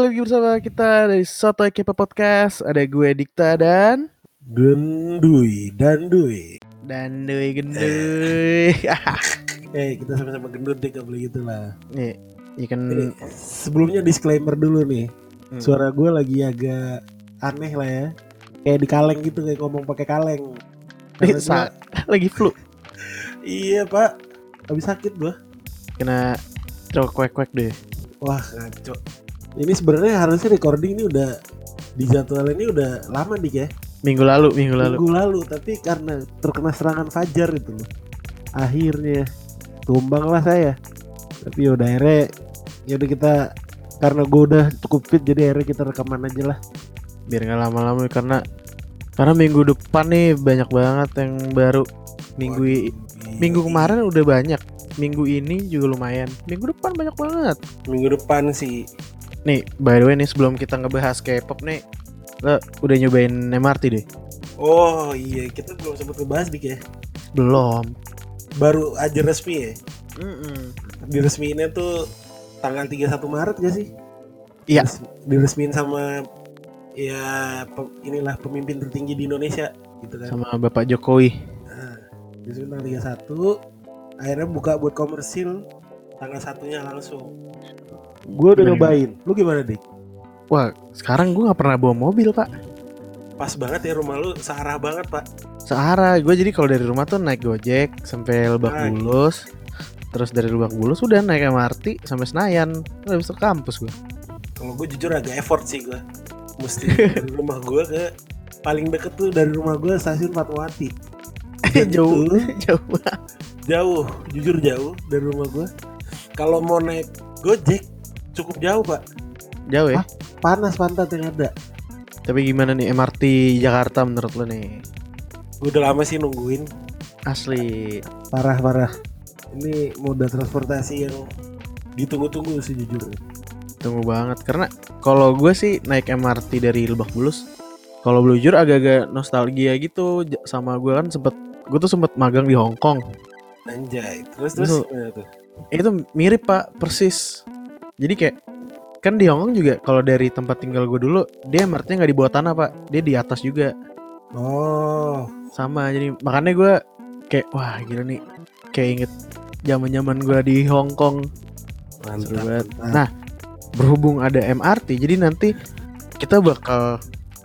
Halo, lagi bersama kita dari Soto Kepa Podcast. Ada gue Dikta dan Gendui dan Dui. dan Doi Gendui. Eh kita sama-sama gendut deh gak boleh gitu lah. Nih, ikan Eh, sebelumnya disclaimer dulu nih. Hmm. Suara gue lagi agak aneh lah ya. Kayak di kaleng gitu kayak ngomong pakai kaleng. Karena Sa- gua- lagi flu. iya pak. Habis sakit gue. Kena cowok kuek-kuek deh. Wah ngaco. Ini sebenarnya harusnya recording ini udah di jadwal ini udah lama dik ya. Minggu lalu, minggu lalu. Minggu lalu tapi karena terkena serangan fajar itu loh. Akhirnya tumbang lah saya. Tapi yaudah akhirnya yaudah kita karena gue udah cukup fit jadi akhirnya kita rekaman aja lah. Biar nggak lama-lama karena karena minggu depan nih banyak banget yang baru. Minggu i- minggu kemarin udah banyak. Minggu ini juga lumayan. Minggu depan banyak banget. minggu depan sih. Nih, by the way nih sebelum kita ngebahas K-pop nih, lo udah nyobain MRT deh? Oh iya kita belum sempat ngebahas dik ya. Belum. Baru aja resmi ya. Mm-mm. Diresmiinnya tuh tanggal 31 Maret gak sih? Iya. Dires- Diresmiin sama ya pe- inilah pemimpin tertinggi di Indonesia gitu kan. sama Bapak Jokowi. Nah, diresmiin tanggal 31 akhirnya buka buat komersil tanggal satunya langsung. Gue udah nyobain. Lu gimana dik? Wah, sekarang gue nggak pernah bawa mobil pak. Pas banget ya rumah lu searah banget pak. Searah, gue jadi kalau dari rumah tuh naik gojek sampai Lebak Ah, gitu. Bulus, terus dari Lebak Bulus udah naik MRT sampai Senayan, udah bisa ke kampus gue. Kalau gue jujur agak effort sih gue. Mesti dari rumah gue ke paling deket tuh dari rumah gue stasiun Fatmawati. Dan jauh, itu jauh jauh, jujur jauh dari rumah gue. Kalau mau naik Gojek cukup jauh pak. Jauh ya. Hah? Panas pantat yang ada. Tapi gimana nih MRT Jakarta menurut lo nih? Gue udah lama sih nungguin. Asli. Parah parah. Ini moda transportasi yang ditunggu-tunggu sih jujur. Tunggu banget karena kalau gue sih naik MRT dari Lebak Bulus, kalau jujur agak-agak nostalgia gitu sama gue kan sempet gue tuh sempet magang di Hong Kong. Anjay. Terus terus tuh? Itu mirip pak. Persis. Jadi kayak kan di Hongkong juga kalau dari tempat tinggal gue dulu dia MRT nggak di bawah tanah pak. Dia di atas juga. Oh, sama jadi makanya gue kayak wah gila nih. Kayak inget zaman zaman gue di Hongkong. Banget. Nah, berhubung ada MRT jadi nanti kita bakal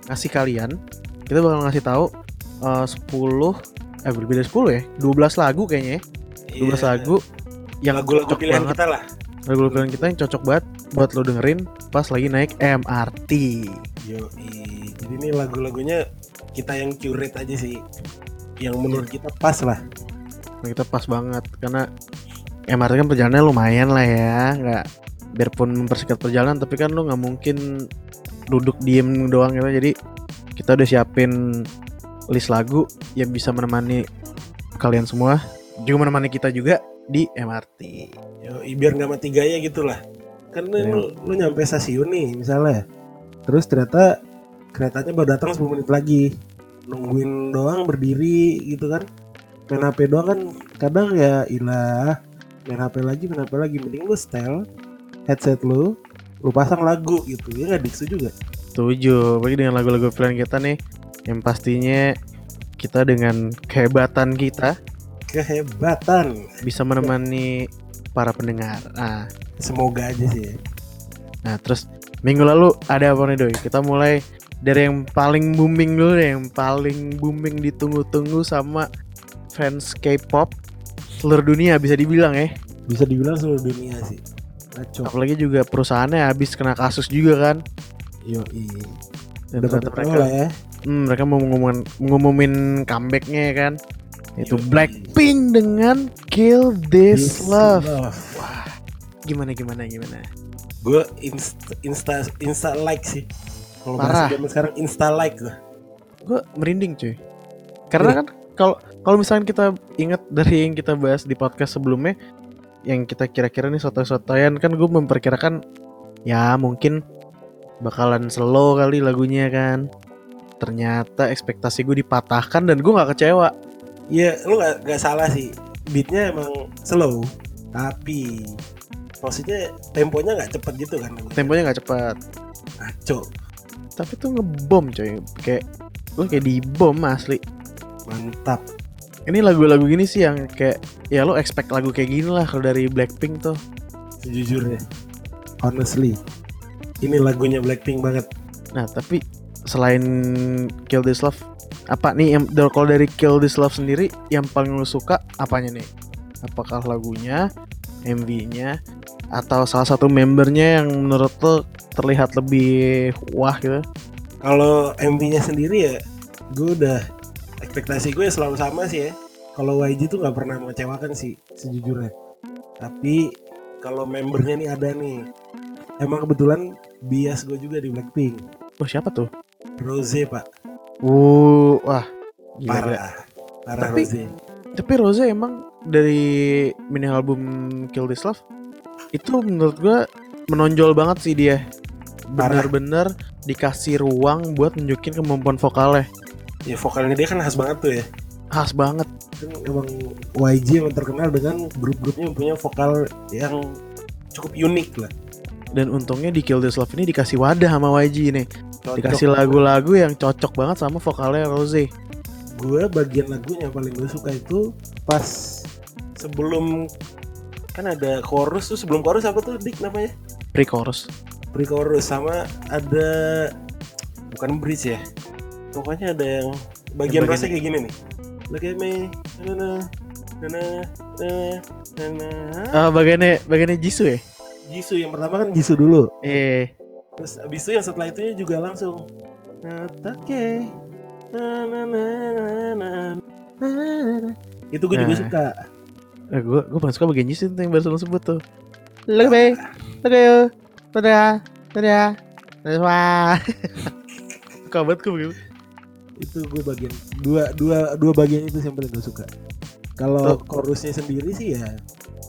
ngasih kalian kita bakal ngasih tahu eh, 10 eh berbeda 10 ya? 12 lagu kayaknya ya. 12 Iya. lagu yang lagu-lagu pilihan banget kita lah. lagu pilihan kita yang cocok banget buat lo dengerin pas lagi naik MRT. Yo, jadi ini lagu-lagunya kita yang curate aja sih, yang menurut kita pas lah. Nah, kita pas banget karena MRT kan perjalanannya lumayan lah ya, nggak biarpun mempersingkat perjalanan tapi kan lo nggak mungkin duduk diem doang gitu. Jadi kita udah siapin list lagu yang bisa menemani kalian semua, juga menemani kita juga di MRT. Yo, biar nggak mati gaya gitu lah. Kan lu, Iya. lu nyampe stasiun nih misalnya, terus ternyata keretanya baru datang 10 menit lagi, nungguin doang berdiri gitu kan. Main HP doang kan kadang ya ilah main HP lagi main HP lagi mending lu setel headset lu lu pasang lagu gitu ya nggak diksu juga Setuju, bagi dengan lagu-lagu pilihan kita nih, yang pastinya kita dengan kehebatan kita kehebatan bisa menemani para pendengar. Nah, semoga aja sih nah terus minggu lalu ada apa nih doi? Kita mulai dari yang paling booming dulu deh, yang paling booming ditunggu-tunggu sama fans K-pop seluruh dunia bisa dibilang ya. bisa dibilang seluruh dunia sih ngaco Apalagi juga perusahaannya habis kena kasus juga kan. yo Dan pada tahu mereka, lah ya hmm, mereka mau ngumumin, ngumumin comebacknya ya kan. Itu. Blackpink dengan Kill This, This Love. love. Wah, gimana gimana gimana? gue insta, insta insta like sih kalau bahasa zaman sekarang insta like gue gue merinding cuy karena kan kalau kalau misalnya kita ingat dari yang kita bahas di podcast sebelumnya yang kita kira-kira nih soto-sotoyan kan gue memperkirakan ya mungkin bakalan slow kali lagunya kan ternyata ekspektasi gue dipatahkan dan gue nggak kecewa Iya, lu gak, gak salah sih. Beatnya emang slow, tapi maksudnya temponya nggak cepet gitu kan? Temponya nggak cepat ngaco. Tapi tuh ngebom coy. Kayak lu kayak di bom asli. Mantap. Ini lagu-lagu gini sih yang kayak ya lo expect lagu kayak gini lah kalau dari Blackpink tuh. Sejujurnya honestly ini lagunya Blackpink banget. Nah tapi selain Kill This Love apa nih yang dari- kalau dari Kill This Love sendiri yang paling lo suka apanya nih? Apakah lagunya MV-nya atau salah satu membernya yang menurut lo terlihat lebih wah gitu? Kalau MV-nya sendiri ya gue udah ekspektasi gue selalu sama sih ya. Kalau YG tuh nggak pernah mengecewakan sih sejujurnya. Tapi kalau membernya nih ada nih. Emang kebetulan bias gue juga di Blackpink. Oh siapa tuh? Rose pak uh wah gila, parah parah Tapi- Rose Tapi Rose emang dari mini album Kill This Love itu menurut gua menonjol banget sih dia. Parah. Bener-bener dikasih ruang buat nunjukin kemampuan vokalnya. ya vokalnya dia kan khas banget tuh ya Khas banget. kan emang YG emang terkenal dengan grup-grupnya punya vokal yang cukup unik lah Dan untungnya di Kill This Love ini dikasih wadah sama YG nih. Cocok. Dikasih lagu-lagu yang cocok banget sama vokalnya Rose. gue bagian lagunya paling gue suka itu pas sebelum kan ada chorus tuh sebelum chorus apa tuh dik namanya Pre-chorus. pre chorus sama ada bukan bridge ya pokoknya ada yang bagian Yang bagian- kayak gini nih look at me na na na na na na na Ah, bagiannya bagiannya Jisoo ya? Jisoo yang pertama kan Jisoo dulu Eh, terus abis itu yang setelah itu juga langsung Natake na na na na na na na. itu gue juga Nah. suka eh gue gue paling suka bagian tuh yang baru lo sebut tuh. Look at me, look at you, dadah, dadah, dadah. Suka banget gue begitu. itu gue bagian dua dua dua bagian itu yang paling gue suka kalau Tuh. chorusnya sendiri sih ya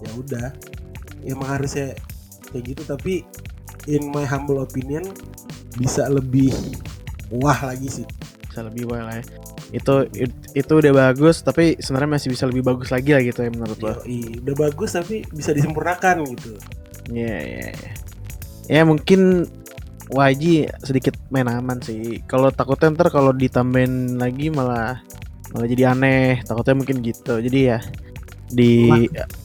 ya udah emang harusnya kayak gitu tapi in my humble opinion bisa lebih wah lagi sih Bisa lebih well lah ya. Itu it- itu udah bagus tapi sebenarnya masih bisa lebih bagus lagi lah gitu ya menurut lo. Yoi, udah bagus tapi bisa disempurnakan gitu Iya iya iya. Ya mungkin YG sedikit main aman sih. Kalau takutnya ntar kalau ditambahin lagi malah malah jadi aneh. Takutnya mungkin gitu. Jadi ya di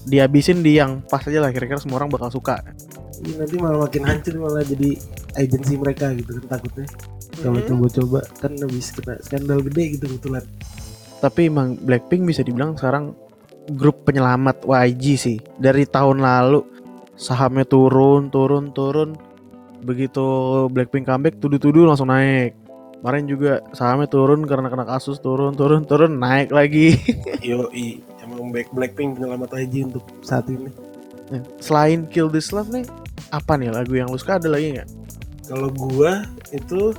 dihabisin di yang pas aja lah kira-kira semua orang bakal suka. Ini nanti malah makin hancur malah jadi agensi mereka gitu kan takutnya kalau Mhm. coba-coba kan habis kena skandal gede gitu kebetulan Tapi emang Blackpink bisa dibilang sekarang grup penyelamat YG sih. Dari tahun lalu sahamnya turun, turun, turun. Begitu Blackpink comeback, tuduh-tuduh langsung naik. Kemarin juga sahamnya turun karena kena kasus, turun, turun, turun, naik lagi. Yoi, emang Black Blackpink penyelamat YG untuk saat ini Selain Kill This Love nih, apa nih lagu yang lu suka? Ada lagi nggak? kalau gua itu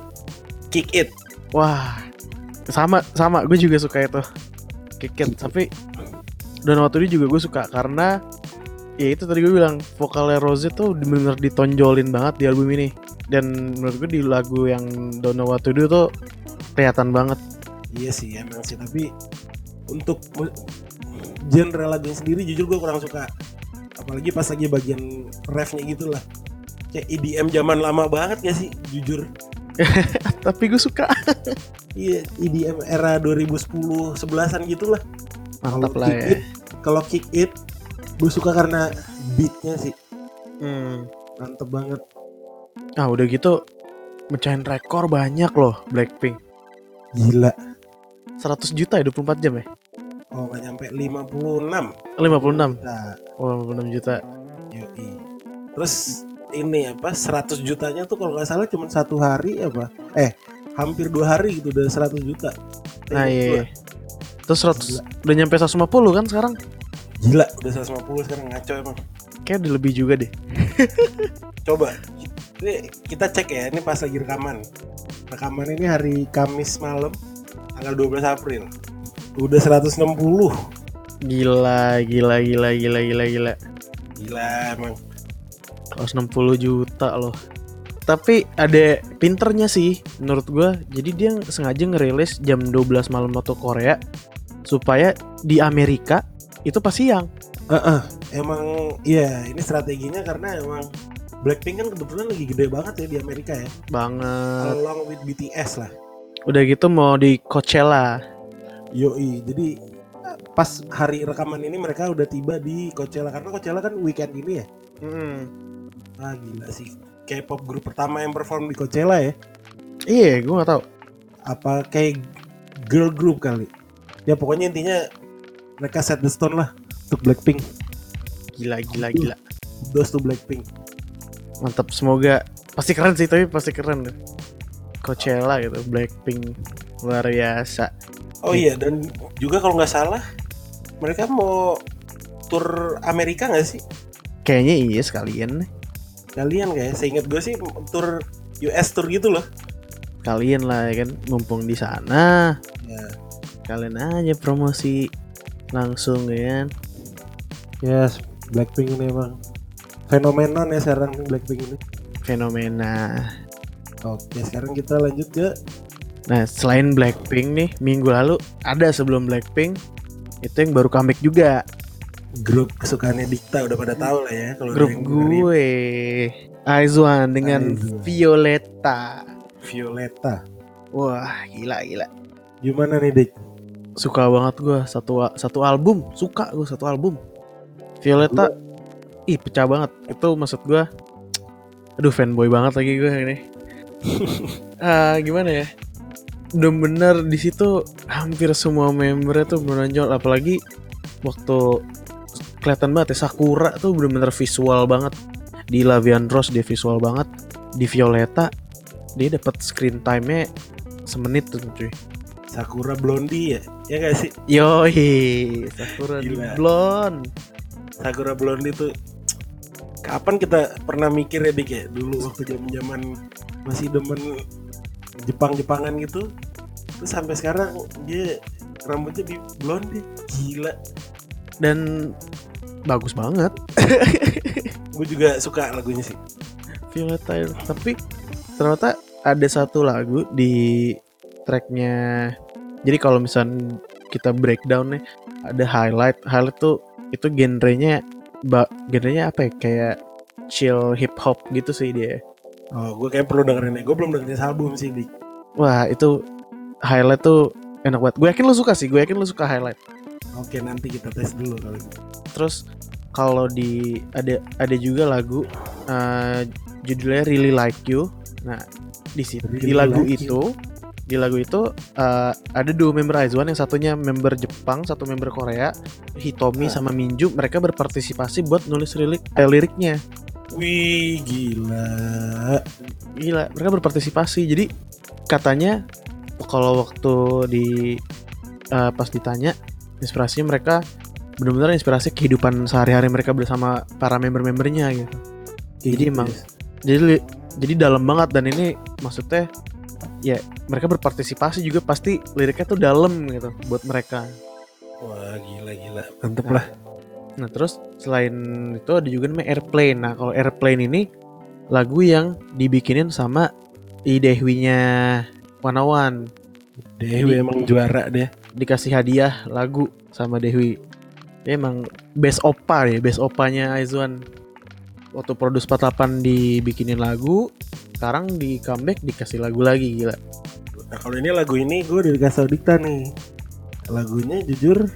Kick It. Wah, sama sama. Gue juga suka itu. Kick It. Tapi dan waktu itu juga gue suka karena ya itu tadi gue bilang vokalnya Rose tuh bener ditonjolin banget di album ini. Dan menurut gue di lagu yang Don't Know What To Do tuh kelihatan banget. Iya sih emang sih. Tapi untuk genre lagunya sendiri jujur gue kurang suka apalagi pas lagi bagian refnya gitu lah kayak EDM zaman lama banget gak sih jujur? Tapi gue suka. Iya EDM era 2010 11an gitu lah mantap lah ya. kalau kick it gue suka karena beatnya sih. Hmm. mantep banget. Nah udah gitu mecahin rekor banyak loh Blackpink. Gila. 100 juta ya 24 jam ya oh gak nyampe 56 56 nah. Oh 56 juta. Yoi. Terus ini apa 100 jutanya tuh kalau nggak salah cuma satu hari apa? Eh hampir dua hari gitu udah 100 juta. Nah Eh, iya gila. terus 100 udah nyampe 150 kan sekarang? Gila udah 150 sekarang ngaco emang. Kayak udah lebih juga deh. Coba ini kita cek ya ini pas lagi rekaman. Rekaman ini hari Kamis malam tanggal 12 April udah 160 Gila, gila, gila, gila, gila, gila. gila emang 160 juta loh. Tapi ada pinternya sih menurut gua. Jadi dia sengaja ngerilis jam 12 malam waktu Korea supaya di Amerika itu pas siang. Heeh, emang iya ini strateginya karena emang Blackpink kan kebetulan lagi gede banget ya di Amerika ya. banget Along with BTS lah. udah gitu mau di Coachella Yoi, jadi pas hari rekaman ini mereka udah tiba di Coachella karena Coachella kan weekend ini ya. Ah gila sih. K-pop grup pertama yang perform di Coachella ya. iya gue nggak tahu Apa kayak girl group kali. Ya pokoknya intinya mereka set the stone lah untuk Blackpink. gila gila gila Dos to Blackpink. mantap semoga pasti keren sih tapi pasti keren Coachella gitu Blackpink luar biasa Oh iya dan juga kalau nggak salah mereka mau tur Amerika nggak sih? kayaknya iya sekalian nih Kalian kayak seingat gue sih tur US tour gitu loh. kalian lah ya kan mumpung di sana Ya. kalian aja promosi langsung ya kan Yes, Blackpink ini emang fenomenon ya sekarang nih Blackpink ini. fenomena Oke, sekarang kita lanjut ke nah selain Blackpink nih minggu lalu ada sebelum Blackpink itu yang baru comeback juga. Grup kesukaannya Dikta udah pada tahu lah ya kalau grup gue Aizwan dengan Aizwan. Violeta Violeta. wah gila gila. Gimana nih Dik? suka banget gue satu satu album suka gue satu album. Violeta ih pecah banget. Itu maksud gue aduh fanboy banget lagi gue ini. Ah, gimana ya bener-bener di situ hampir semua membernya tuh menonjol apalagi waktu kelihatan banget ya Sakura tuh bener-bener visual banget di Lavian Rose dia visual banget di Violeta dia dapat screen time-nya semenit tuh cuy Sakura Blondie ya? Ya gak sih? Yoi, Sakura Gila. blonde. Sakura Blondie tuh kapan kita pernah mikir ya Dik ya dulu waktu zaman zaman masih demen Jepang-Jepangan gitu terus sampai sekarang dia rambutnya di blonde gila Dan bagus banget gue juga suka lagunya sih Violeta itu. Tapi ternyata ada satu lagu di tracknya. Jadi kalau misalnya kita breakdown nih, ada highlight. Highlight tuh itu genrenya, ba, genrenya apa ya? Kayak chill hip hop gitu sih dia. Oh gue kayak perlu dengerin gue belum dengerin album sih Dik Wah itu highlight tuh enak banget. Gue yakin lu suka sih. Gue yakin lu suka highlight. oke nanti kita tes dulu kali ini Terus kalau di ada ada juga lagu eh, judulnya Really Like You. Nah, di situ di Really lagu Like itu di lagu itu eh, ada dua member Aizwan yang satunya member Jepang, satu member Korea, Hitomi Ah. sama Minju. Mereka berpartisipasi buat nulis lirik eh, liriknya. Wih gila Gila, mereka berpartisipasi. Jadi katanya kalau waktu di eh, pas ditanya inspirasinya mereka benar-benar inspirasi kehidupan sehari-hari mereka bersama para member-membernya gitu. Jadi emang jadi li- jadi dalam banget dan ini maksudnya ya mereka berpartisipasi juga pasti liriknya tuh dalam gitu buat mereka. wah gila gila mantep lah Nah terus selain itu ada juga namanya Airplane. Nah kalau Airplane ini lagu yang dibikinin sama Idehwinya Wanawan Dewi emang juara deh dikasih hadiah lagu sama Dewi. Dia emang best opa ya, best opanya Aizwan. Waktu Produce 48 dibikinin lagu, sekarang di comeback dikasih lagu lagi gila. Nah kalau ini lagu ini gue udah dikasih tau Dikta nih Lagunya jujur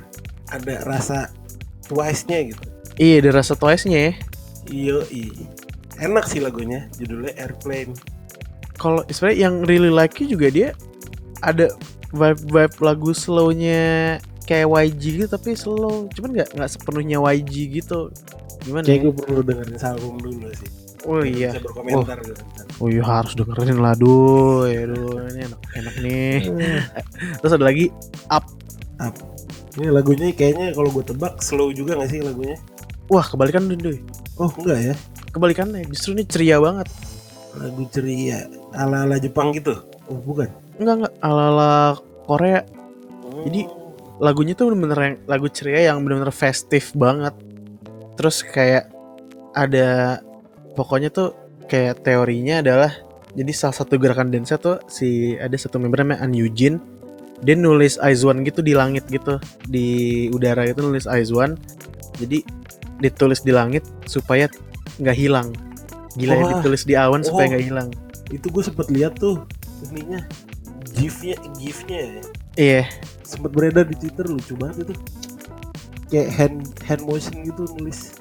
ada rasa Twice-nya gitu Iya, ada rasa Twice-nya ya. Iyo Enak sih lagunya Judulnya Airplane Kalau sebenarnya yang really like you juga dia ada vibe-vibe lagu slow-nya kayak YG gitu tapi slow. Cuman nggak nggak sepenuhnya YG gitu. Gimana? Kayak ya? gue perlu dengerin album dulu sih Oh iya. Bisa berkomentar gitu Oh iya harus dengerin lah duh, ya duh ini enak enak nih. Terus ada lagi Ini lagunya kayaknya kalau gue tebak slow juga gak sih lagunya? wah kebalikan duh. Oh enggak ya Kebalikannya justru ini ceria banget. Lagu ceria Ala-ala Jepang gitu Oh bukan Enggak enggak ala-ala Korea. Jadi, Lagunya tuh bener-bener yang lagu ceria yang bener-bener festif banget. Terus kayak ada pokoknya tuh kayak teorinya adalah jadi salah satu gerakan dance tuh si ada satu member namanya An Eugene dia nulis Aizwan gitu di langit gitu di udara itu nulis Aizwan Jadi ditulis di langit supaya nggak hilang. Gila ya Wah. ditulis di awan supaya Oh. nggak hilang. Itu gue sempet lihat tuh ininya gifnya gifnya ya. Iya, sempet beredar di Twitter lucu banget itu. Kayak hand hand motion gitu nulis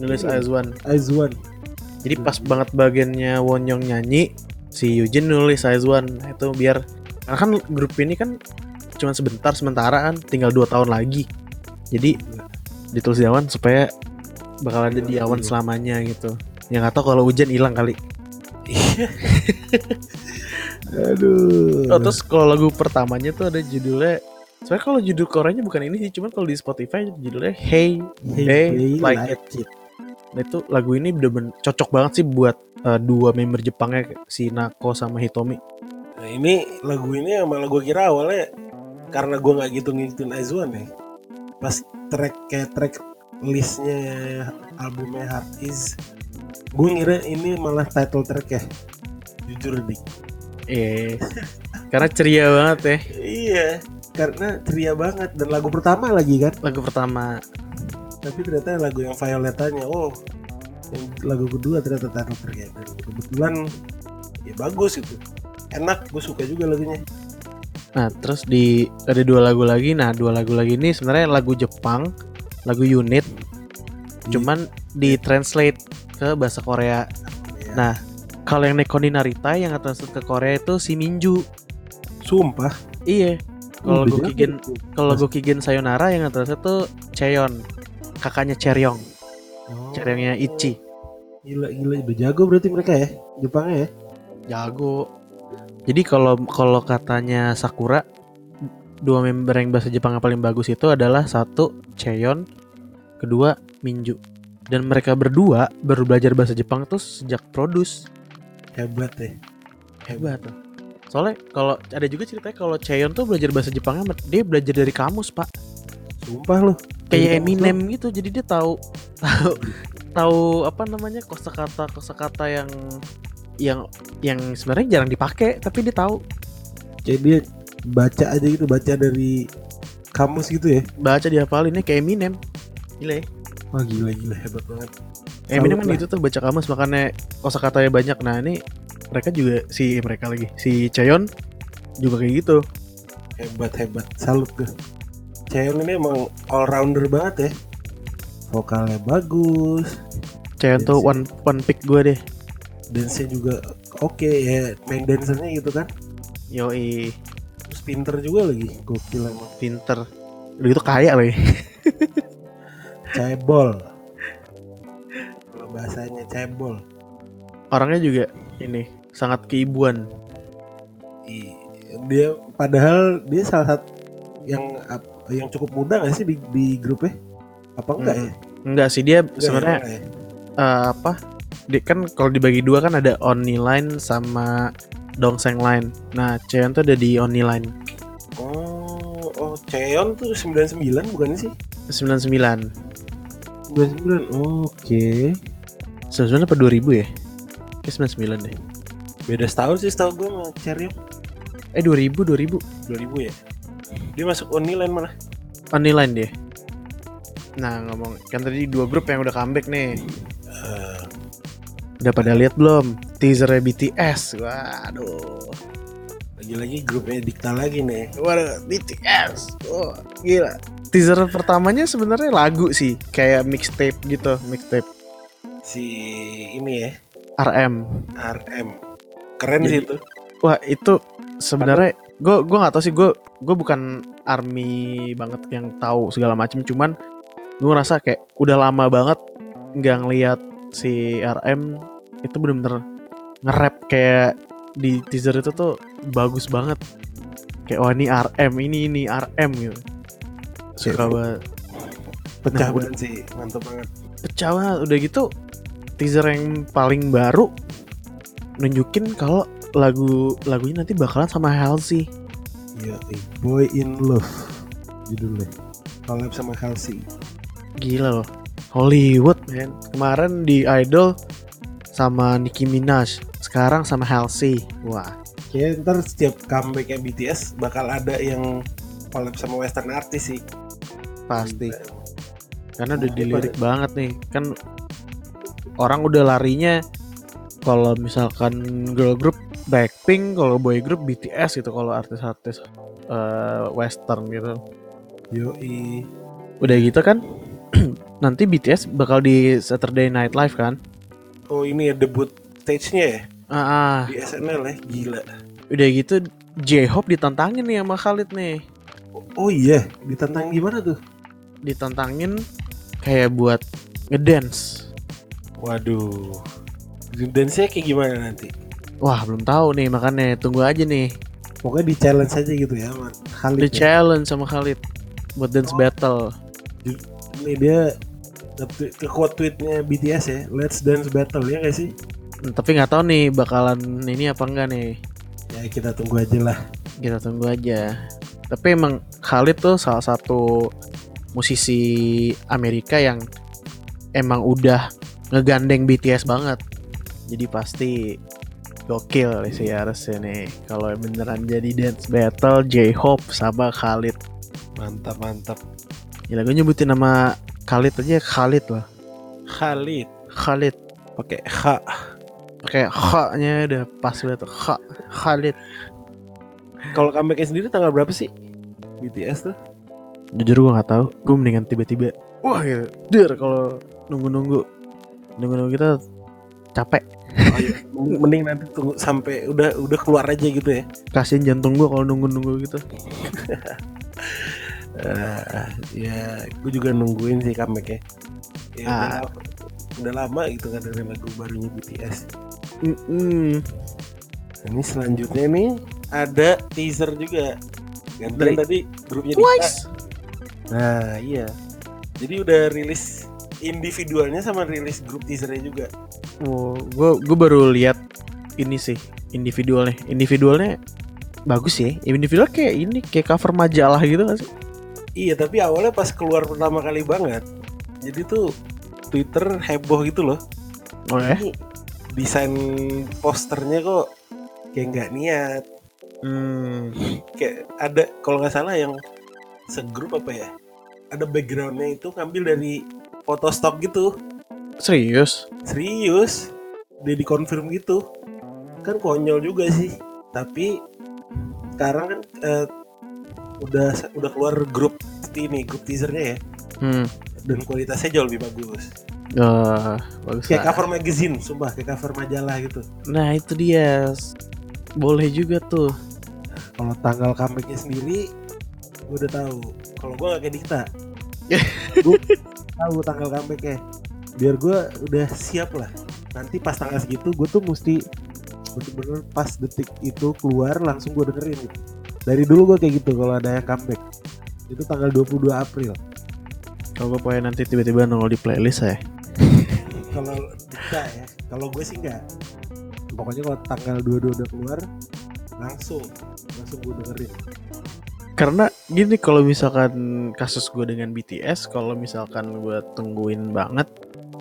nulis Iya. Azwan. Aizwan. Jadi pas banget bagiannya Wonyong nyanyi, si Yujin nulis Azwan. Nah, itu biar karena kan grup ini kan cuma sebentar sementara kan, tinggal dua tahun lagi. Jadi ditulis di awan supaya bakal ada di awan selamanya gitu. Ya nggak tahu kalau hujan hilang kali. Iya. Aduh. Oh, terus kalau lagu pertamanya tuh ada judulnya Soalnya kalau judul Koreanya bukan ini sih, cuman kalau di Spotify judulnya Hey. Hey, like it. Nah itu lagu ini bener-bener cocok banget sih buat uh, dua member Jepangnya si Nako sama Hitomi. Nah, ini lagu ini yang malah gue kira awalnya karena gue nggak gitu ngikutin Aizwan ya. Pas track kayak track listnya albumnya Heart Is, gue ngira ini malah title track ya. Jujur dik. Iya. Karena ceria banget ya Iya, karena ceria banget dan lagu pertama lagi kan. lagu pertama. Tapi ternyata lagu yang Violetanya, oh, yang lagu kedua ternyata title track ya. Dan kebetulan ya bagus itu. Enak, gue suka juga lagunya. Nah terus di ada dua lagu lagi. Nah dua lagu lagi ini sebenarnya lagu Jepang, lagu unit, cuman di translate ke bahasa Korea. Ya. Nah kalau yang Neko ni Narita yang translate ke Korea itu si Minju. sumpah. Iya. Kalau Udah gue Kigen, kalau gue Kigen Sayonara yang translate tuh Cheon, kakaknya Cheryong, Oh. Cheryongnya Ichi. Gila gila udah jago berarti mereka ya Jepangnya ya. jago. Jadi kalau kalau katanya Sakura dua member yang bahasa Jepang yang paling bagus itu adalah satu Cheon, kedua Minju. Dan mereka berdua baru belajar bahasa Jepang tuh sejak produce. Hebat ya. Hebat. tuh. Soalnya kalau ada juga ceritanya kalau Cheon tuh belajar bahasa Jepangnya dia belajar dari kamus, Pak. Sumpah loh. Kayak kamus Eminem gitu. Jadi dia tahu tahu tahu apa namanya kosakata kosakata yang yang yang sebenarnya jarang dipakai tapi dia tahu Kayak dia baca aja gitu, baca dari kamus gitu ya. baca dihapalinnya kayak Eminem gila ya Wah gila gila hebat banget. Eminem kan gitu tuh baca kamus makanya kosakatanya banyak nah ini mereka juga si mereka lagi si Cheon juga kayak gitu Hebat hebat. Salut gue. Cheon ini emang all rounder banget ya. Vokalnya bagus, Cheon tuh one one pick gue deh dance-nya juga oke ya. Main dancernya gitu kan. yoi Terus pinter juga lagi. Gokil emang. pinter udah gitu kaya lagi Cebol. Kalau bahasanya cebol. orangnya juga ini sangat keibuan Ih, dia padahal dia salah satu yang yang cukup muda gak sih di, di grupnya? Apa enggak ya? enggak sih dia ya, sebenarnya ya? eh, apa dia kan kalau dibagi dua kan ada Oni line sama Dongseng line nah Cheon tuh ada di Oni line Oh, oh Cheon tuh 99 bukan sih? 99 99. Oke. 99 apa 2000 ya Kayak 99 deh Beda setahun sih setahu gue sama Cheryong. Eh 2000 2000 2000 ya? Dia masuk Oniline malah. Oni line dia Nah ngomong kan tadi dua grup yang udah comeback nih Udah pada lihat belum? Teasernya BTS Waduh. Lagi-lagi grupnya Dikta lagi nih. Waduh BTS oh, Gila. Teaser pertamanya sebenarnya lagu sih. Kayak mixtape gitu Mixtape. Si ini ya, RM RM. Keren Jadi- sih itu. Wah itu sebenarnya gue gue nggak tahu sih. Gue gue bukan army banget yang tahu segala macam cuman gue ngerasa kayak udah lama banget nggak ngeliat si RM itu bener-bener nge-rap kayak di teaser itu tuh bagus banget kayak wah ini RM ini ini RM gitu suka banget Pecah Nah, banget sih, mantap banget. pecah banget udah gitu teaser yang paling baru nunjukin kalau lagu lagunya nanti bakalan sama Halsey Iya, Boy in Love judulnya. Collab sama Halsey. Gila loh. Hollywood, man. Kemarin di Idol sama Nicki Minaj. Sekarang sama Halsey. Wah. Kayaknya ntar setiap comebacknya BTS bakal ada yang collab sama western artis sih. Pasti. karena udah Kenapa? dilirik banget nih kan orang udah larinya kalau misalkan girl group Blackpink kalau boy group BTS gitu kalau artis-artis eh, western gitu Yoi. udah gitu kan nanti BTS bakal di Saturday Night Live kan Oh ini ya debut stage-nya ya ah, ah. di SNL ya, gila. udah gitu J-Hope ditantangin nih sama Khalid nih Oh iya, ditantang gimana tuh? ditantangin kayak buat ngedance Waduh. Dance-nya kayak gimana nanti? wah belum tahu nih makanya tunggu aja nih Pokoknya di challenge aja gitu ya, di Khalid ya. challenge sama Khalid buat dance battle Ini dia ke quote tweetnya BTS ya, Let's Dance Battle ya gak sih? Tapi nggak tahu nih bakalan ini apa enggak nih. Ya kita tunggu aja lah. kita tunggu aja. Tapi emang Khalid tuh salah satu musisi Amerika yang emang udah ngegandeng BTS banget. Jadi pasti gokil sih harusnya nih. Kalau beneran jadi dance battle J-Hope sama Khalid. Mantap mantap. Gila gue nyebutin nama Khalid aja Khalid loh Khalid Khalid pakai H. pakai H-nya udah pas banget. H Khalid Kalau comebacknya sendiri tanggal berapa sih? BTS tuh? jujur gue nggak tahu gue mendingan tiba-tiba wah gitu der kalau nunggu-nunggu nunggu-nunggu kita capek Oh, iya. Mending- nanti tunggu sampai udah udah keluar aja gitu ya. kasian jantung gue kalau nunggu-nunggu gitu Eh, ya, gue juga nungguin sih comebacknya. Ya, udah, Ah. lama, udah lama gitu kan dari lagu barunya BTS. Mm-mm. Ini selanjutnya nih ada teaser juga. Gantian tadi grupnya Dita. Twice Nah iya. Jadi udah rilis individualnya sama rilis grup teasernya juga. oh, gue gue baru lihat ini sih individualnya individualnya bagus ya individual kayak ini kayak cover majalah gitu gak sih Iya tapi awalnya pas keluar pertama kali banget. Jadi tuh Twitter heboh gitu loh. oh ya Ini desain posternya kok kayak nggak niat. hmm. Kayak ada kalau nggak salah yang segrup apa ya? Ada backgroundnya itu ngambil dari foto stok gitu. serius Serius? Dia dikonfirm gitu. Kan konyol juga sih. Tapi sekarang kan eh, udah udah keluar grup ini grup teasernya ya hmm. dan kualitasnya jauh lebih bagus. Oh, bagus Kayak lah. cover magazine, sumpah kayak cover majalah gitu. Nah itu dia Boleh juga tuh Kalau tanggal comebacknya sendiri, gue udah tahu. Kalau gue gak kayak Dikta, gue tahu tanggal comebacknya. Biar gue udah siap lah. Nanti pas tanggal segitu, gue tuh mesti bener-bener pas detik itu keluar langsung gue dengerin gitu. Dari dulu gue kayak gitu kalau ada yang comeback. Itu tanggal 22 April. Kalau gue pengen nanti tiba-tiba nongol di playlist ya Kalau Dikta ya, kalau gue sih enggak. Pokoknya kalau tanggal 22 udah keluar, langsung langsung gue dengerin. Karena gini kalau misalkan kasus gue dengan BTS Kalau misalkan gue tungguin banget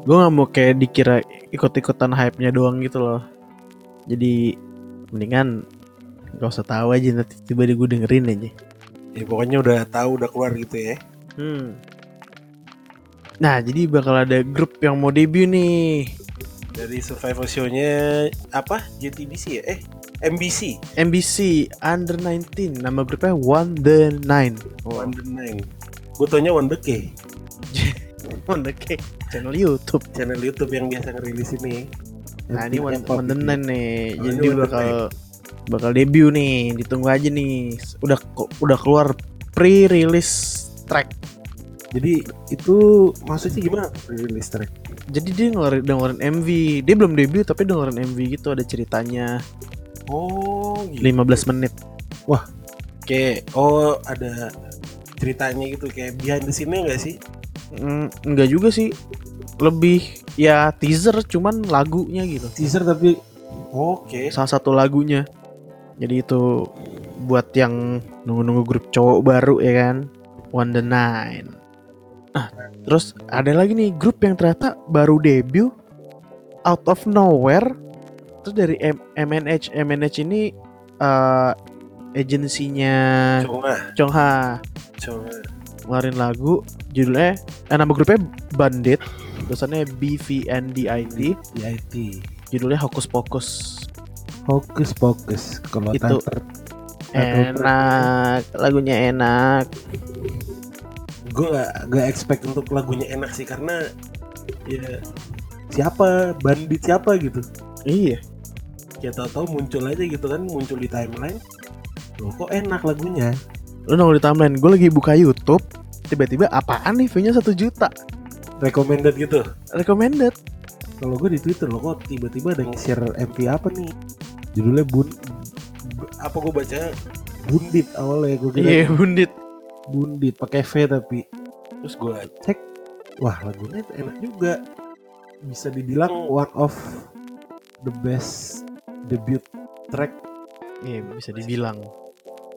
Gue gak mau kayak dikira ikut-ikutan hype-nya doang gitu loh Jadi mendingan gak usah tahu aja nanti tiba gue dengerin aja Ya pokoknya udah tahu udah keluar gitu ya. Hmm. Nah jadi bakal ada grup yang mau debut nih Dari survival show-nya apa? JTBC ya? Eh, MBC. MBC Under 19 Nama grupnya One The Nine One the Nine. Gue taunya One the K. One The K Channel Youtube Channel YouTube yang biasa ngerilis ini. Nah ini One, One The. Nine nih Oh, Jadi bakal Bakal debut nih Ditunggu aja nih. Udah udah keluar pre-release track. Jadi itu maksudnya gimana rilis track? Jadi dia ngeluarin, dengerin MV Dia belum debut tapi dengerin MV gitu Ada ceritanya. Oh, gitu. 15 menit. Kayak oh ada ceritanya gitu kayak behind the scene-nya enggak sih? Mm, Enggak juga sih. Lebih ya teaser cuman lagunya gitu. Teaser tapi oke. Salah satu lagunya. Jadi itu buat yang nunggu-nunggu grup cowok baru ya kan? One The Nine. Ah, terus ada lagi nih grup yang ternyata baru debut out of nowhere. Terus dari M MNH MNH ini eh agensinya Cuma, Chongha cuma. ngeluarin lagu judulnya eh, nama grupnya Bandit tulisannya B V N D I T. Di IT judulnya Hokus Pokus Hokus Pokus kalau Itu. title enak lagunya enak. Gue gak, gak expect untuk lagunya enak sih karena ya siapa bandit siapa gitu. Iya. Ya tahu-tahu muncul aja gitu kan muncul di timeline. Loh kok enak lagunya? Lu nongol di timeline gue lagi buka YouTube tiba-tiba apaan nih view-nya satu juta? Recommended gitu? Recommended kalau gue di Twitter loh kok tiba-tiba ada yang share MV apa nih judulnya bun apa gue baca bundit awalnya gue kira iya bundit. Bundit pakai V tapi. Terus gue cek. Wah lagunya enak juga. Bisa dibilang one of the best debut track. Iya bisa dibilang.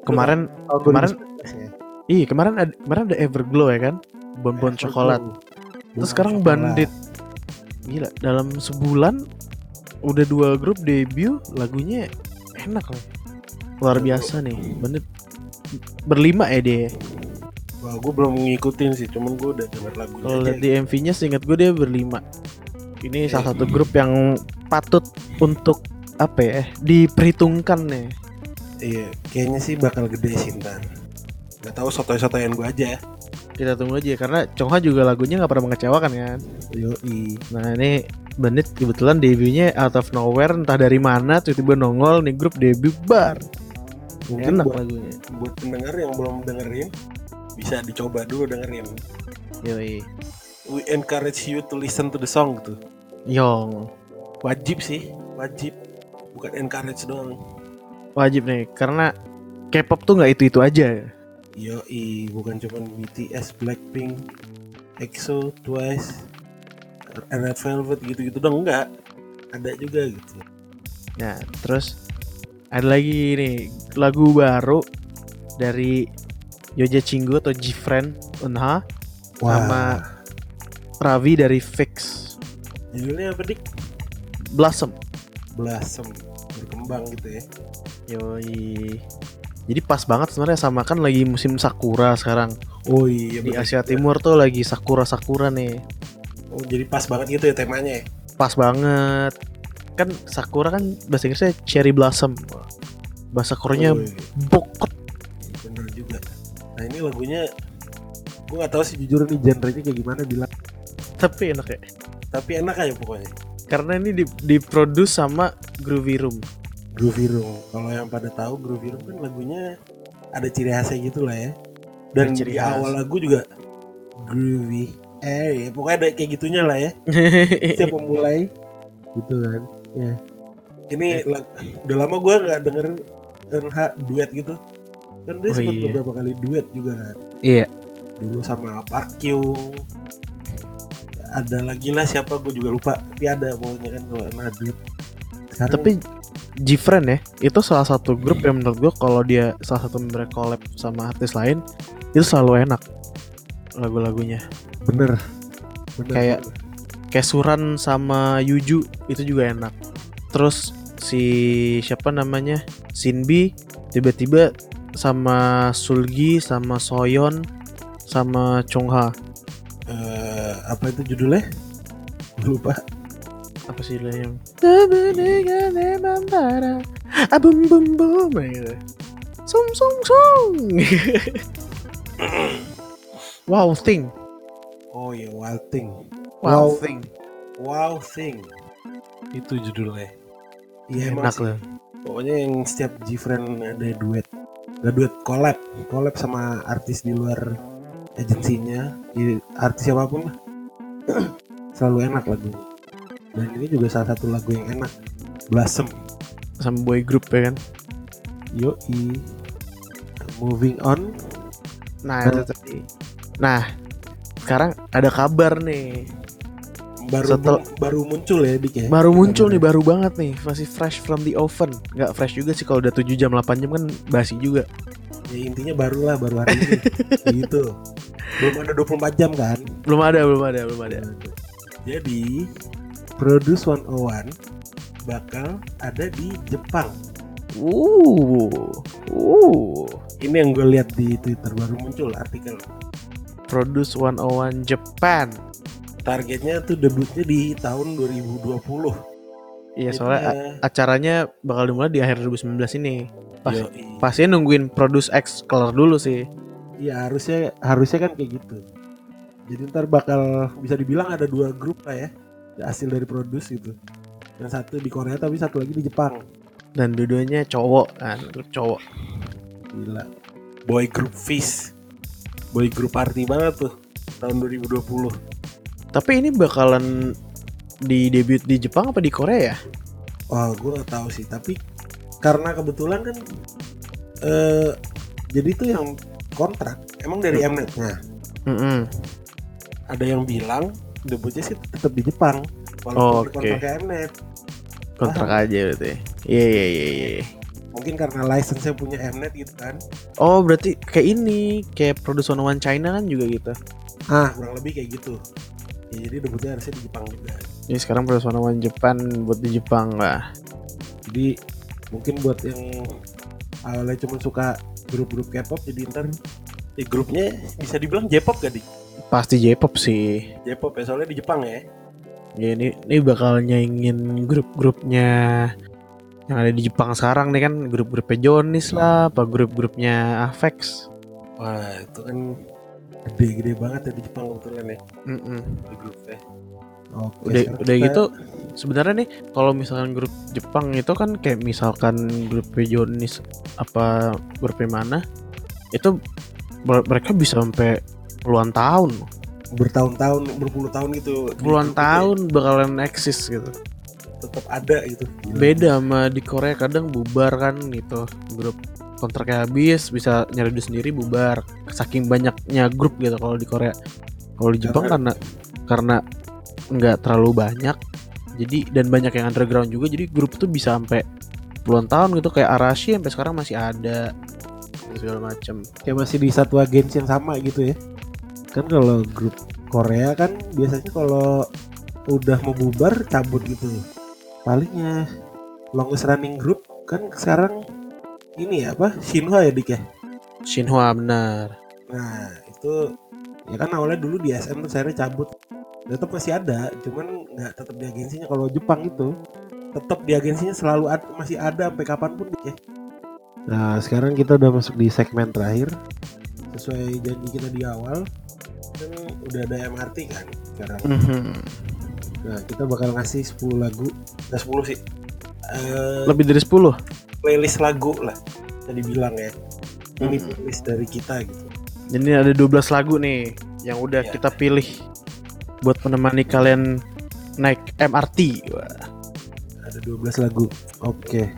Kemarin tahun Kemarin 2019 ya. iya kemarin ada kemarin ada Everglow ya kan? Bonbon coklat. Terus sekarang Bandit gila dalam sebulan udah dua grup debut lagunya enak loh luar biasa nih Bandit berlima ya dia Wah, gue belum ngikutin sih, cuman gue udah denger lagunya. kalau lihat di MV-nya seingat gue dia berlima ini salah satu grup yang patut untuk apa ya diperhitungkan nih Iya, kayaknya sih bakal gede sih ntar. Gak tahu sotoy-sotoyan gue aja. Kita tunggu aja karena Chongha juga lagunya nggak pernah mengecewakan kan Yoi. nah ini Bandit kebetulan debutnya out of nowhere entah dari mana tiba-tiba nongol nih grup debut bar Mungkin enak buat, lagunya buat pendengar yang belum dengerin, bisa dicoba dulu dengerin. Yoi We encourage you to listen to the song gitu. Yong Wajib sih, wajib. Bukan encourage doang. wajib nih karena K-pop tuh nggak itu itu aja Yoi, bukan cuman BTS, Blackpink, EXO, Twice, Red Velvet gitu-gitu dong, enggak. Ada juga gitu. nah terus ada lagi nih lagu baru dari Yoja Chingu atau Jifren Unha Sama- Ravi dari Fix judulnya apa dik? Blossom Blossom berkembang gitu ya. Yoi jadi pas banget sebenarnya sama kan lagi musim sakura sekarang Oh iya di bener. Asia Timur tuh lagi sakura sakura nih Oh jadi pas banget gitu ya temanya. ya? pas banget kan sakura kan bahasa Inggrisnya cherry blossom bahasa Koreanya Oh, iya. bokot bener juga. Nah ini lagunya gue nggak tahu sih jujur nih genrenya kayak gimana bilang. tapi enak ya Tapi enak aja pokoknya. karena ini di diproduce sama Groovy Room Groovy Room. Kalau yang pada tahu Groovy Room kan lagunya ada ciri khasnya gitu lah ya. Dan Ada ciri di khas. awal lagu juga groovy. Eh, ya, pokoknya ada kayak gitunya lah ya. Setiap memulai gitu kan. Ya. Ini udah lama gue nggak denger NH duet gitu. Kan dia Oh, sempat iya. beberapa kali duet juga kan. iya Dulu sama Park Kyung. Ada lagi lah siapa gue juga lupa. Tapi ada pokoknya kan kalau NH duet. Sekarang tapi Jifren ya itu salah satu grup yang menurut gue kalau dia salah satu member collab sama artis lain itu selalu enak lagu-lagunya bener. bener Kayak- bener. kayak Suran sama Yuju itu juga enak terus si siapa namanya Sinbi tiba-tiba sama Sulgi sama Soyeon sama Chungha Eh, apa itu judulnya? Lupa. Apa sih judulnya yang abum bum bum gitu sung sung sung wow thing Oh iya, Wild Thing. wow, Wow. thing Wow Thing. Itu judulnya. Iya enak loh Pokoknya yang setiap Gfriend ada duet. Gak duet collab, collab sama artis di luar agensinya, i- artis siapa pun lah. Selalu enak lagu. Dan ini juga salah satu lagu yang enak. Blossom. sama boy group ya kan Yoi. Moving on. nah itu tadi nah sekarang ada kabar nih Baru Setel- baru muncul ya Dik ya. baru muncul nih baru banget nih masih fresh from the oven nggak fresh juga sih kalau udah 7 jam 8 jam kan basi juga Ya intinya baru lah, baru hari ini. gitu. Belum ada 24 jam kan? belum ada belum ada belum ada Jadi Produce 101 bakal ada di Jepang. uh uh Ini yang gue lihat di Twitter baru muncul artikel. Produce 101 Japan. Targetnya tuh debutnya di tahun 2020. Iya, soalnya a- Jadinya, acaranya bakal dimulai di akhir 2019 ini. Pas yoi. pastinya nungguin Produce X Color dulu sih. Iya harusnya harusnya kan kayak gitu. Jadi ntar bakal bisa dibilang ada dua grup lah ya hasil dari produce gitu. Yang satu di Korea tapi satu lagi di Jepang. Dan dua-duanya cowok kan, grup cowok. Gila. Boy group Fish. Boy group party banget tuh tahun 2020. Tapi ini bakalan di debut di Jepang apa di Korea ya? Wah gue gak tahu sih tapi karena kebetulan kan eh jadi tuh yang kontrak emang dari Mnet. Nah Mm-mm. ada yang bilang debutnya sih tetap di Jepang. Oh, Walaupun oke. kontraknya Mnet. Kontrak aja berarti. Iya iya iya iya. Mungkin karena license punya Mnet gitu kan. Oh berarti kayak ini kayak Produce 101 China kan juga gitu. Ah, kurang lebih kayak gitu. Ya, jadi debutnya harusnya di Jepang juga. Ini sekarang Produce 101 Jepang buat di Jepang lah. Jadi mungkin buat yang awalnya cuma suka grup-grup K-pop jadi ntar di grupnya bisa dibilang J-pop gak di? Pasti J-pop sih. J-pop ya soalnya di Jepang ya. Ya ini ini bakal nyaingin grup-grupnya yang ada di Jepang sekarang nih kan grup-grupnya Jonis lah, apa grup-grupnya Avex. Wah itu kan gede-gede banget ya di Jepang kebetulan ya Mm-mm. di grupnya. Oke, Udah udah kita- gitu sebenarnya nih kalau misalkan grup Jepang itu kan kayak misalkan grup Jonis apa grupnya mana itu mereka bisa sampai puluhan tahun, bertahun-tahun, berpuluh tahun gitu. puluhan Grupnya tahun bakalan eksis gitu. tetap ada gitu. Gila. Beda sama di Korea kadang bubar kan gitu grup kontraknya habis bisa nyari duit sendiri bubar saking banyaknya grup gitu kalau di Korea kalau di Jepang karena karena nggak terlalu banyak jadi dan banyak yang underground juga jadi grup tuh bisa sampai puluhan tahun gitu kayak Arashi sampai sekarang masih ada segala macam Kayak masih di satu agensi yang sama gitu ya. Kan kalau grup Korea kan biasanya kalau udah mau bubar cabut gitu. Palingnya longest running group kan sekarang ini ya apa Shinhwa ya dik ya. Shinhwa benar Nah itu ya kan awalnya dulu di SM tuh saya cabut. Tetap masih ada, cuman nggak tetap di agensinya. Kalau Jepang itu tetap di agensinya selalu ad- masih ada sampai kapan pun dik ya. Nah sekarang kita udah masuk di segmen terakhir sesuai janji kita di awal kan udah ada MRT kan sekarang. Mhm. Nah kita bakal ngasih 10 lagu, nggak 10 sih. Eh, lebih dari 10 playlist lagu lah bisa dibilang ya. Ini Mhm. playlist dari kita gitu. jadi ada 12 lagu nih yang udah Iya. kita pilih buat menemani kalian naik MRT Wah. Ada 12 lagu. Oke.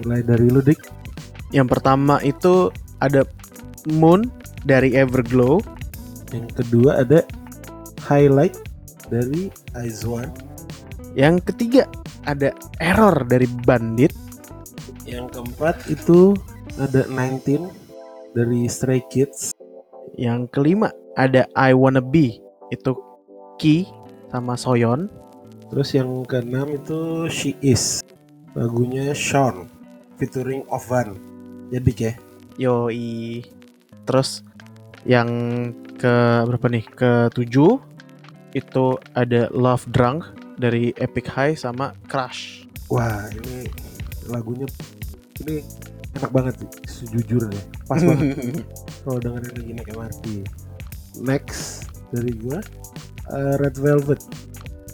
Mulai dari lu dik. Yang pertama itu ada Moon dari Everglow. Yang kedua ada highlight dari Aizwan. Yang ketiga ada Error dari Bandit. Yang keempat itu ada 19 dari Stray Kids. Yang kelima ada I Wanna Be itu Ki sama Soyeon. Terus yang keenam itu She Is. Lagunya Sean featuring Ovan. Jadi ya. Yoi. Terus yang ke berapa nih? Ke tujuh itu ada Love Drunk dari Epic High sama Crush. Wah ini lagunya ini enak banget sih sejujurnya. Pas banget kalau dengerin lagi naik MRT. Next dari gua uh, Red Velvet.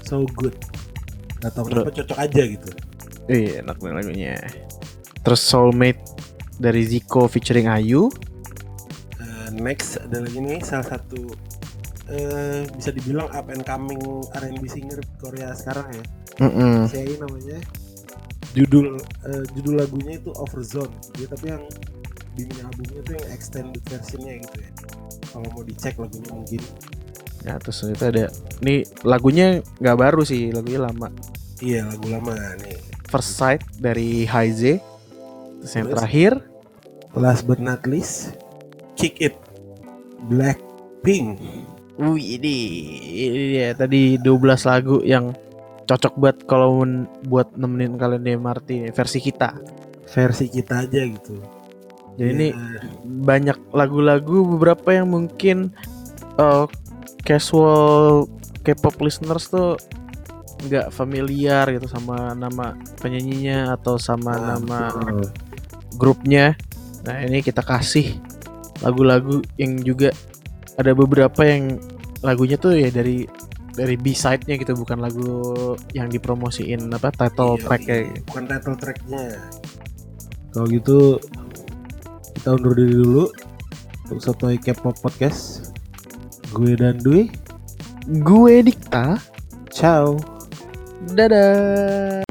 So good. Gak tau kenapa cocok aja gitu. Iya enak nih lagunya. Terus Soulmate dari Zico featuring Ayu. Uh, next ada lagi nih salah satu eh bisa dibilang up and coming R&B singer Korea sekarang ya. Mm-mm. Saya namanya judul eh, judul lagunya itu Overzone. Dia tapi yang di mini albumnya tuh yang extended versionnya gitu ya. Kalau mau dicek lagunya mungkin. Ya terus itu ada nih lagunya nggak baru sih lagunya lama. Iya lagu lama nih. First Sight dari Haize. Terus yang terakhir Last but not least, Kick It Blackpink. Wih ini, ini dia tadi 12 lagu yang cocok buat kalau buat nemenin kalian di MRT nih, versi kita. Versi kita aja gitu. Jadi ini Ya, banyak lagu-lagu beberapa yang mungkin uh, casual K-pop listeners tuh nggak familiar gitu sama nama penyanyinya atau sama Nah, nama betul. Grupnya. Nah ini kita kasih lagu-lagu yang juga ada beberapa yang lagunya tuh ya dari dari B-side-nya gitu bukan lagu yang dipromosiin apa title Iya, track iya. kayak bukan title tracknya. Kalau gitu kita undur diri dulu. Untuk Sotoy K-pop Podcast. Gue dan Dwi. Gue Dikta. Ciao. Dadah